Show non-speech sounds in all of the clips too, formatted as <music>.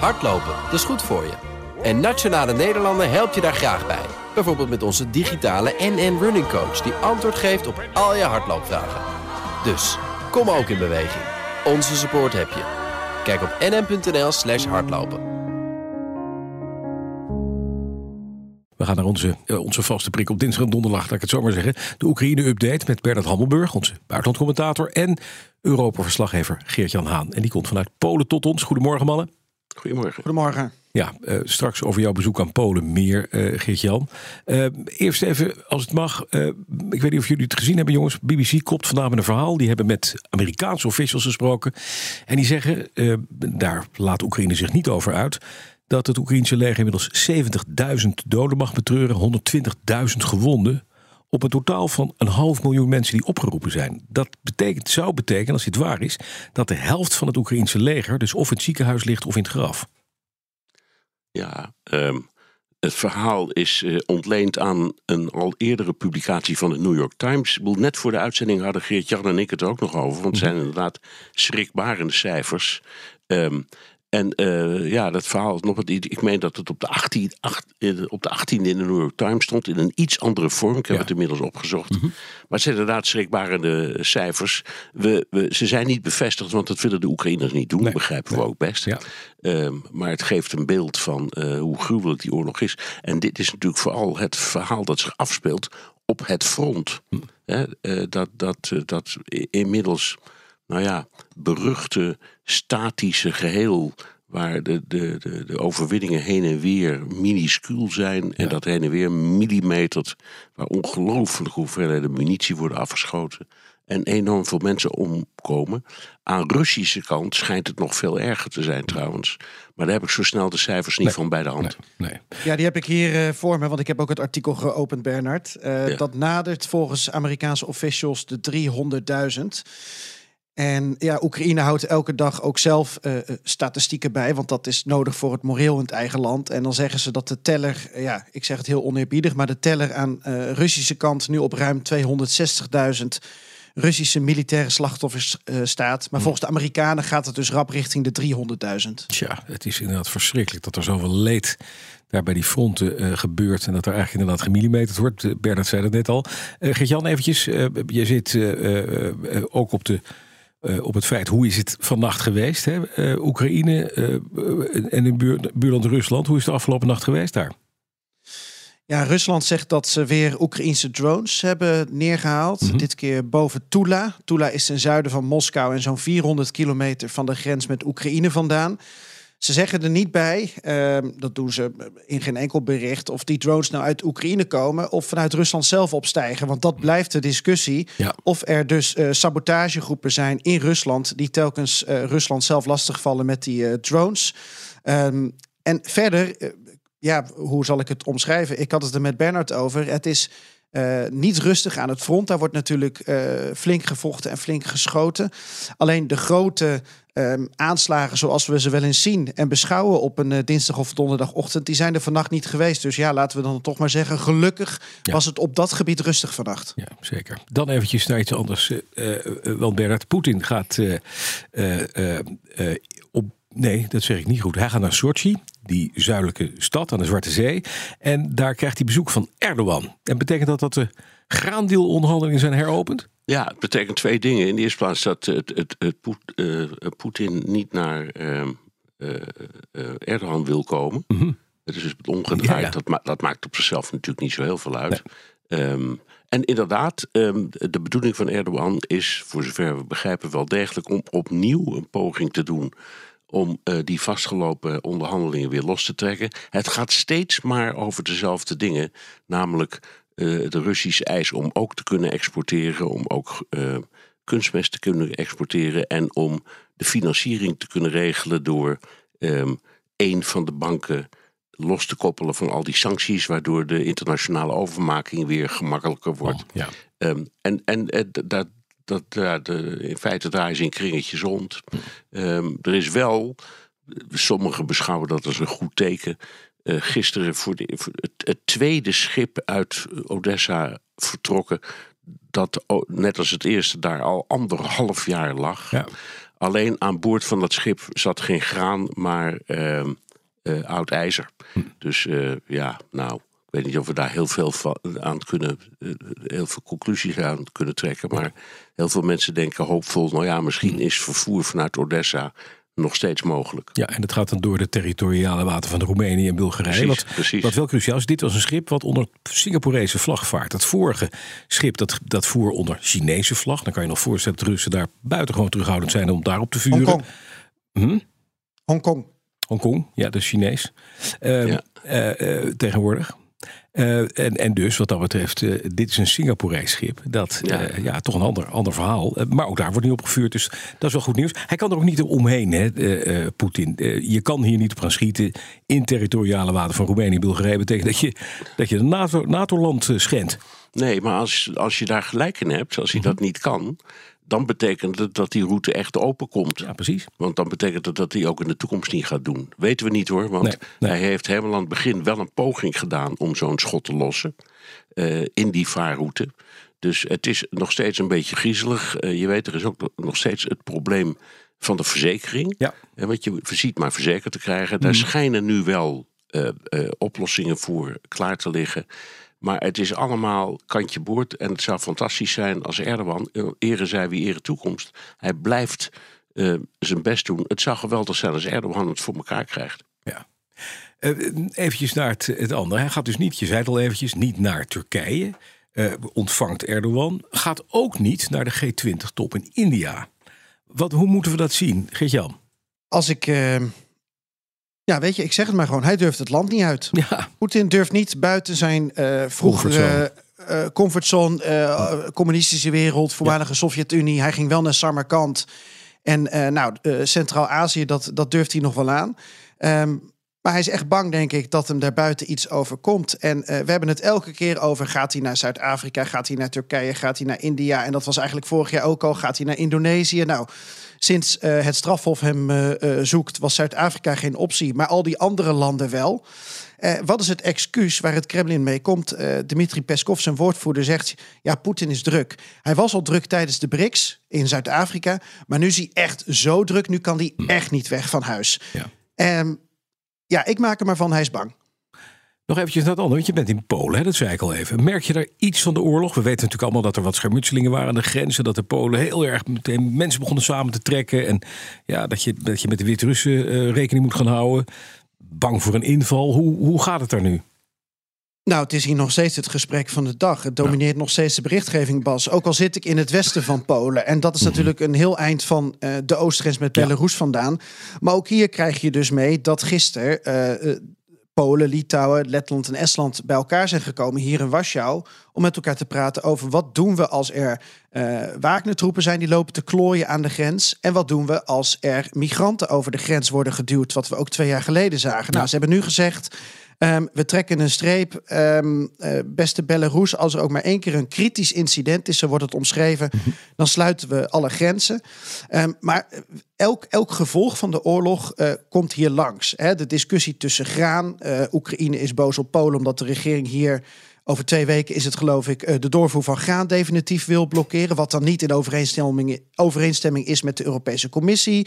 Hardlopen, dat is goed voor je. En Nationale Nederlanden helpt je daar graag bij. Bijvoorbeeld met onze digitale NN Running Coach... die antwoord geeft op al je hardloopvragen. Dus, kom ook in beweging. Onze support heb je. Kijk op nn.nl slash hardlopen. We gaan naar onze, uh, onze vaste prik op dinsdag en donderdag, laat ik het zo maar zeggen. De Oekraïne-update met Bernard Hammelburg, onze buitenlandcommentator. En Europa-verslaggever Geert-Jan Haan. En die komt vanuit Polen tot ons. Goedemorgen, mannen. Goedemorgen. Goedemorgen. Ja, uh, straks over jouw bezoek aan Polen meer, uh, Geert-Jan. Uh, eerst even, als het mag, ik weet niet of jullie het gezien hebben, jongens. BBC kopt vandaag met een verhaal. Die hebben met Amerikaanse officials gesproken. En die zeggen, daar laat Oekraïne zich niet over uit dat het Oekraïnse leger inmiddels 70.000 doden mag betreuren, 120.000 gewonden. Op een totaal van een half miljoen mensen die opgeroepen zijn. Dat betekent, zou betekenen, als dit waar is, dat de helft van het Oekraïnse leger dus of in het ziekenhuis ligt of in het graf. Ja, um, het verhaal is uh, ontleend aan een al eerdere publicatie van de New York Times. Net voor de uitzending hadden Geert-Jan en ik het er ook nog over. Want het zijn inderdaad schrikbarende cijfers. Um, en uh, ja, dat verhaal is nog wat. Ik meen dat het op de, 18, 8, op de 18e in de New York Times stond. In een iets andere vorm. Ik heb het inmiddels opgezocht. Mm -hmm. Maar het zijn inderdaad schrikbarende cijfers. We, we, ze zijn niet bevestigd, want dat willen de Oekraïners niet doen. Nee, begrijpen nee. we ook best. Ja. Um, maar het geeft een beeld van uh, hoe gruwelijk die oorlog is. En dit is natuurlijk vooral het verhaal dat zich afspeelt op het front. Hm. He, uh, dat, dat, dat inmiddels nou ja, beruchte statische geheel. Waar de, de, de, de overwinningen heen en weer minuscuul zijn. En dat heen en weer millimetert. Waar ongelooflijke hoeveelheden munitie worden afgeschoten. En enorm veel mensen omkomen. Aan Russische kant schijnt het nog veel erger te zijn trouwens. Maar daar heb ik zo snel de cijfers niet nee, van bij de hand. Nee, nee. Ja, die heb ik hier uh, voor me, want ik heb ook het artikel geopend, Bernard. Uh, ja. Dat nadert volgens Amerikaanse officials de 300.000. En ja, Oekraïne houdt elke dag ook zelf uh, statistieken bij, want dat is nodig voor het moreel in het eigen land. En dan zeggen ze dat de teller, ja, ik zeg het heel oneerbiedig, maar de teller aan uh, Russische kant nu op ruim 260.000 Russische militaire slachtoffers staat. Maar volgens de Amerikanen gaat het dus rap richting de 300.000. Tja, het is inderdaad verschrikkelijk dat er zoveel leed daar bij die fronten uh, gebeurt. En dat er eigenlijk inderdaad gemillimeterd wordt. Bernard zei dat net al. Uh, Gert-Jan, eventjes. je zit ook op de uh, op het feit hoe is het vannacht geweest. Hè? Uh, Oekraïne uh, en in buur, buurland Rusland. Hoe is de afgelopen nacht geweest daar? Ja, Rusland zegt dat ze weer Oekraïnse drones hebben neergehaald. Mm -hmm. Dit keer boven Tula. Tula is ten zuiden van Moskou en zo'n 400 kilometer van de grens met Oekraïne vandaan. Ze zeggen er niet bij, uh, dat doen ze in geen enkel bericht, of die drones nou uit Oekraïne komen of vanuit Rusland zelf opstijgen. Want dat blijft de discussie. Ja. Of er dus uh, sabotagegroepen zijn in Rusland die telkens uh, Rusland zelf lastigvallen met die uh, drones. Um, en verder, ja, hoe zal ik het omschrijven? Ik had het er met Bernard over. Het is uh, niet rustig aan het front. Daar wordt natuurlijk uh, flink gevochten en flink geschoten. Alleen de grote um, aanslagen zoals we ze wel eens zien en beschouwen op een uh, dinsdag of donderdagochtend, die zijn er vannacht niet geweest. Dus ja, laten we dan toch maar zeggen, gelukkig ja. was het op dat gebied rustig vannacht. Ja, zeker. Dan eventjes naar iets anders. want Bernard Poetin gaat op Nee, dat zeg ik niet goed. Hij gaat naar Sochi, die zuidelijke stad aan de Zwarte Zee. En daar krijgt hij bezoek van Erdogan. En betekent dat dat de graandeelonderhandelingen zijn heropend? Ja, het betekent twee dingen. In de eerste plaats dat het, het, het Poet, uh, Poetin niet naar uh, uh, Erdogan wil komen. Mm -hmm. Het is dus omgedraaid. Ja, ja. Dat, ma dat, maakt op zichzelf natuurlijk niet zo heel veel uit. Nee. Um, en inderdaad, um, de bedoeling van Erdogan is, voor zover we begrijpen, wel degelijk om opnieuw een poging te doen om uh, die vastgelopen onderhandelingen weer los te trekken. Het gaat steeds maar over dezelfde dingen, namelijk de Russische eis om ook te kunnen exporteren, om ook uh, kunstmest te kunnen exporteren en om de financiering te kunnen regelen door um, een van de banken los te koppelen van al die sancties, waardoor de internationale overmaking weer gemakkelijker wordt. Oh, ja. um, en en dat, dat, ja, de, in feite draaien ze in kringetjes rond. Um, er is wel, sommigen beschouwen dat als een goed teken. Uh, gisteren voor, de, voor het, het, tweede schip uit Odessa vertrokken. Dat net als het eerste daar al anderhalf jaar lag. Ja. Alleen aan boord van dat schip zat geen graan, maar ehm, eh, oud ijzer. Dus eh, ja, nou, ik weet niet of we daar heel veel van, aan kunnen, eh, heel veel conclusies aan kunnen trekken. Maar heel veel mensen denken hoopvol, nou ja, misschien is vervoer vanuit Odessa nog steeds mogelijk. Ja, en dat gaat dan door de territoriale water van Roemenië en Bulgarije. Precies, wat, precies. wat wel cruciaal is, dit was een schip wat onder Singaporese vlag vaart. Het vorige schip dat, dat voer onder Chinese vlag. Dan kan je nog voorstellen dat de Russen daar buitengewoon terughoudend zijn om daarop te vuren. Hongkong. Hm? Hongkong. Hongkong, ja, dat is Chinees. Ehm, Ja. eh, eh, tegenwoordig. Eh, en, en dus wat dat betreft, eh, dit is een Singaporees schip. Dat ja. Ja. ja, toch een ander, ander verhaal. Eh, maar ook daar wordt niet op gevuurd. Dus dat is wel goed nieuws. Hij kan er ook niet omheen, hè, eh, eh, Poetin. Eh, je kan hier niet op gaan schieten in territoriale water van Roemenië en Bulgarije. betekent dat je, dat je een NATO, NATO-land eh, schendt. Nee, maar als, als je daar gelijk in hebt, als hij dat niet kan, dan betekent het dat die route echt open komt. Ja, precies. Want dan betekent het dat hij ook in de toekomst niet gaat doen. Weten we niet hoor, want Nee, nee. hij heeft helemaal aan het begin wel een poging gedaan om zo'n schot te lossen eh, in die vaarroute. Dus het is nog steeds een beetje griezelig. Eh, je weet, er is ook nog steeds het probleem van de verzekering. Ja. Eh, want je ziet maar verzekerd te krijgen. Daar schijnen nu wel oplossingen voor klaar te liggen. Maar het is allemaal kantje boord. En het zou fantastisch zijn als Erdogan, ere zij wie ere toekomst, hij blijft eh, zijn best doen. Het zou geweldig zijn als Erdogan het voor elkaar krijgt. Ja. Eh, eventjes naar het, het andere. Hij gaat dus niet, je zei het al eventjes, niet naar Turkije. Eh, ontvangt Erdogan. Gaat ook niet naar de G20-top in India. Wat, hoe moeten we dat zien, Geert-Jan? Als ik... eh, ja, weet je, ik zeg het maar gewoon. Hij durft het land niet uit. Ja, Poetin durft niet buiten zijn eh vroegere eh, comfortzone, eh, communistische wereld, voormalige Sovjet-Unie. Hij ging wel naar Samarkand. En eh, nou, eh, Centraal-Azië, dat, dat durft hij nog wel aan. Ehm, maar hij is echt bang, denk ik, dat hem daarbuiten iets overkomt. En eh, we hebben het elke keer over: gaat hij naar Zuid-Afrika, gaat hij naar Turkije, gaat hij naar India? En dat was eigenlijk vorig jaar ook al. Gaat hij naar Indonesië? Nou, sinds eh, het strafhof hem eh, eh, zoekt, was Zuid-Afrika geen optie, maar al die andere landen wel. Wat is het excuus waar het Kremlin mee komt? Eh Dmitri Peskov, zijn woordvoerder, zegt: ja, Poetin is druk. Hij was al druk tijdens de BRICS in Zuid-Afrika, maar nu is hij echt zo druk. Nu kan hij echt niet weg van huis. Ja. Ehm, ja, ik maak er maar van, hij is bang. Nog eventjes naar het andere, want je bent in Polen, hè, dat zei ik al even. Merk je daar iets van de oorlog? We weten natuurlijk allemaal dat er wat schermutselingen waren aan de grenzen. Dat de Polen heel erg meteen mensen begonnen samen te trekken. En ja, dat je, dat je met de Wit-Russen eh, rekening moet gaan houden. Bang voor een inval. Hoe, hoe gaat het daar nu? Nou, het is hier nog steeds het gesprek van de dag. Het domineert nog steeds de berichtgeving, Bas. Ook al zit ik in het westen van Polen. En dat is natuurlijk een heel eind van eh, de oostgrens met Ja. Belarus vandaan. Maar ook hier krijg je dus mee dat gisteren eh, Polen, Litouwen, Letland en Estland bij elkaar zijn gekomen hier in Warschau. Om met elkaar te praten over wat doen we als er eh Wagner-troepen zijn die lopen te klooien aan de grens. En wat doen we als er migranten over de grens worden geduwd. Wat we ook twee jaar geleden zagen. Nou, ze hebben nu gezegd. Ehm, we trekken een streep. Ehm, eh, beste Belarus, als er ook maar één keer een kritisch incident is, zo wordt het omschreven, dan sluiten we alle grenzen. Ehm, maar elk, elk gevolg van de oorlog eh, komt hier langs. Hè? De discussie tussen graan. eh, Oekraïne is boos op Polen omdat de regering hier. Over twee weken is het geloof ik de doorvoer van graan definitief wil blokkeren. Wat dan niet in overeenstemming, overeenstemming is met de Europese Commissie.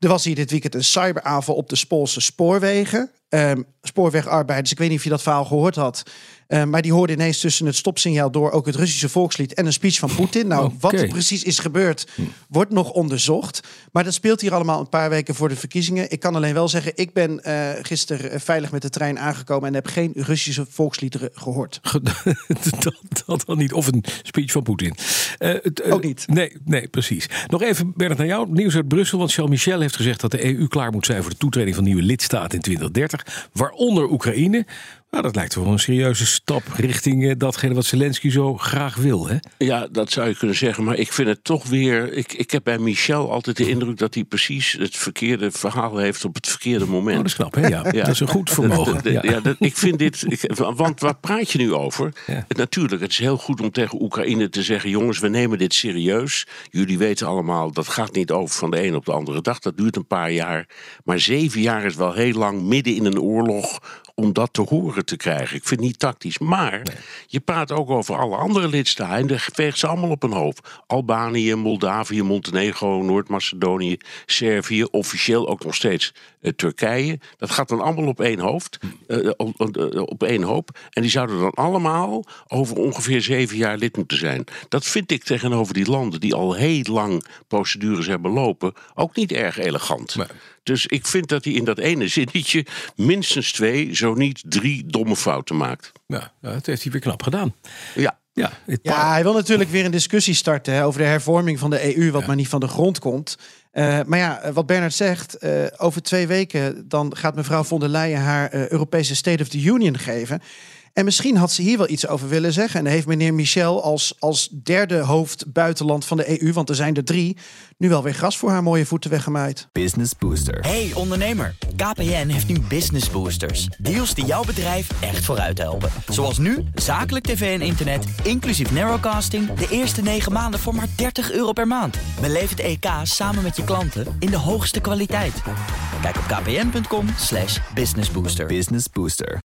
Er was hier dit weekend een cyberaanval op de Poolse spoorwegen. Ehm, spoorwegarbeiders, ik weet niet of je dat verhaal gehoord had. Ehm, maar die hoorden ineens tussen het stopsignaal door ook het Russische volkslied en een speech van Poetin. Nou, wat er precies is gebeurd, wordt nog onderzocht. Maar dat speelt hier allemaal een paar weken voor de verkiezingen. Ik kan alleen wel zeggen, ik ben eh gisteren eh, veilig met de trein aangekomen en heb geen Russische volksliederen gehoord. <laughs> dat, dan niet. Of een speech van Poetin. Eh, Ook niet. Nee, nee, precies. Nog even, Bernard, naar jou. Nieuws uit Brussel. Want Charles Michel heeft gezegd dat de EU klaar moet zijn voor de toetreding van nieuwe lidstaten in 2030. Waaronder Oekraïne. Nou, dat lijkt wel een serieuze stap richting eh, datgene wat Zelensky zo graag wil. Hè? Ja, dat zou je kunnen zeggen. Maar ik vind het toch weer. Ik, ik heb bij Michel altijd de indruk dat hij precies het verkeerde verhaal heeft op het verkeerde moment. Oh, dat is knap, hè? Ja, dat is een goed vermogen. <laughs> Ja. ja, dat, ik vind dit. Ik, want waar praat je nu over? Ja. Natuurlijk, het is heel goed om tegen Oekraïne te zeggen: jongens, we nemen dit serieus. Jullie weten allemaal, dat gaat niet over van de een op de andere dag. Dat duurt een paar jaar. Maar zeven jaar is wel heel lang midden in een oorlog om dat te horen te krijgen. Ik vind het niet tactisch. Maar je praat ook over alle andere lidstaten. En daar veegt ze allemaal op een hoop. Albanië, Moldavië, Montenegro, Noord-Macedonië, Servië. Officieel ook nog steeds Turkije. Dat gaat dan allemaal op één hoofd. Uh, op, op één hoop. En die zouden dan allemaal over ongeveer zeven jaar lid moeten zijn. Dat vind ik tegenover die landen die al heel lang procedures hebben lopen. ook niet erg elegant. Nee. Dus ik vind dat hij in dat ene zinnetje minstens twee, zo niet drie domme fouten maakt. Ja, dat heeft hij weer knap gedaan. Ja. Ja, ja, hij wil natuurlijk weer een discussie starten hè, over de hervorming van de EU, wat ja. maar niet van de grond komt. Uh, maar ja, wat Bernard zegt, uh, over twee weken dan gaat mevrouw von der Leyen haar uh, Europese State of the Union geven. En misschien had ze hier wel iets over willen zeggen. En heeft meneer Michel als, als derde hoofd buitenland van de EU, want er zijn er drie, nu wel weer gras voor haar mooie voeten weggemaaid. Business Booster. Hey ondernemer, KPN heeft nu Business Boosters. Deals die jouw bedrijf echt vooruit helpen. Zoals nu, zakelijk tv en internet, inclusief narrowcasting, de eerste negen maanden voor maar 30 euro per maand. Beleef het EK samen met je klanten in de hoogste kwaliteit. Kijk op kpn.com slash businessbooster. Business Booster.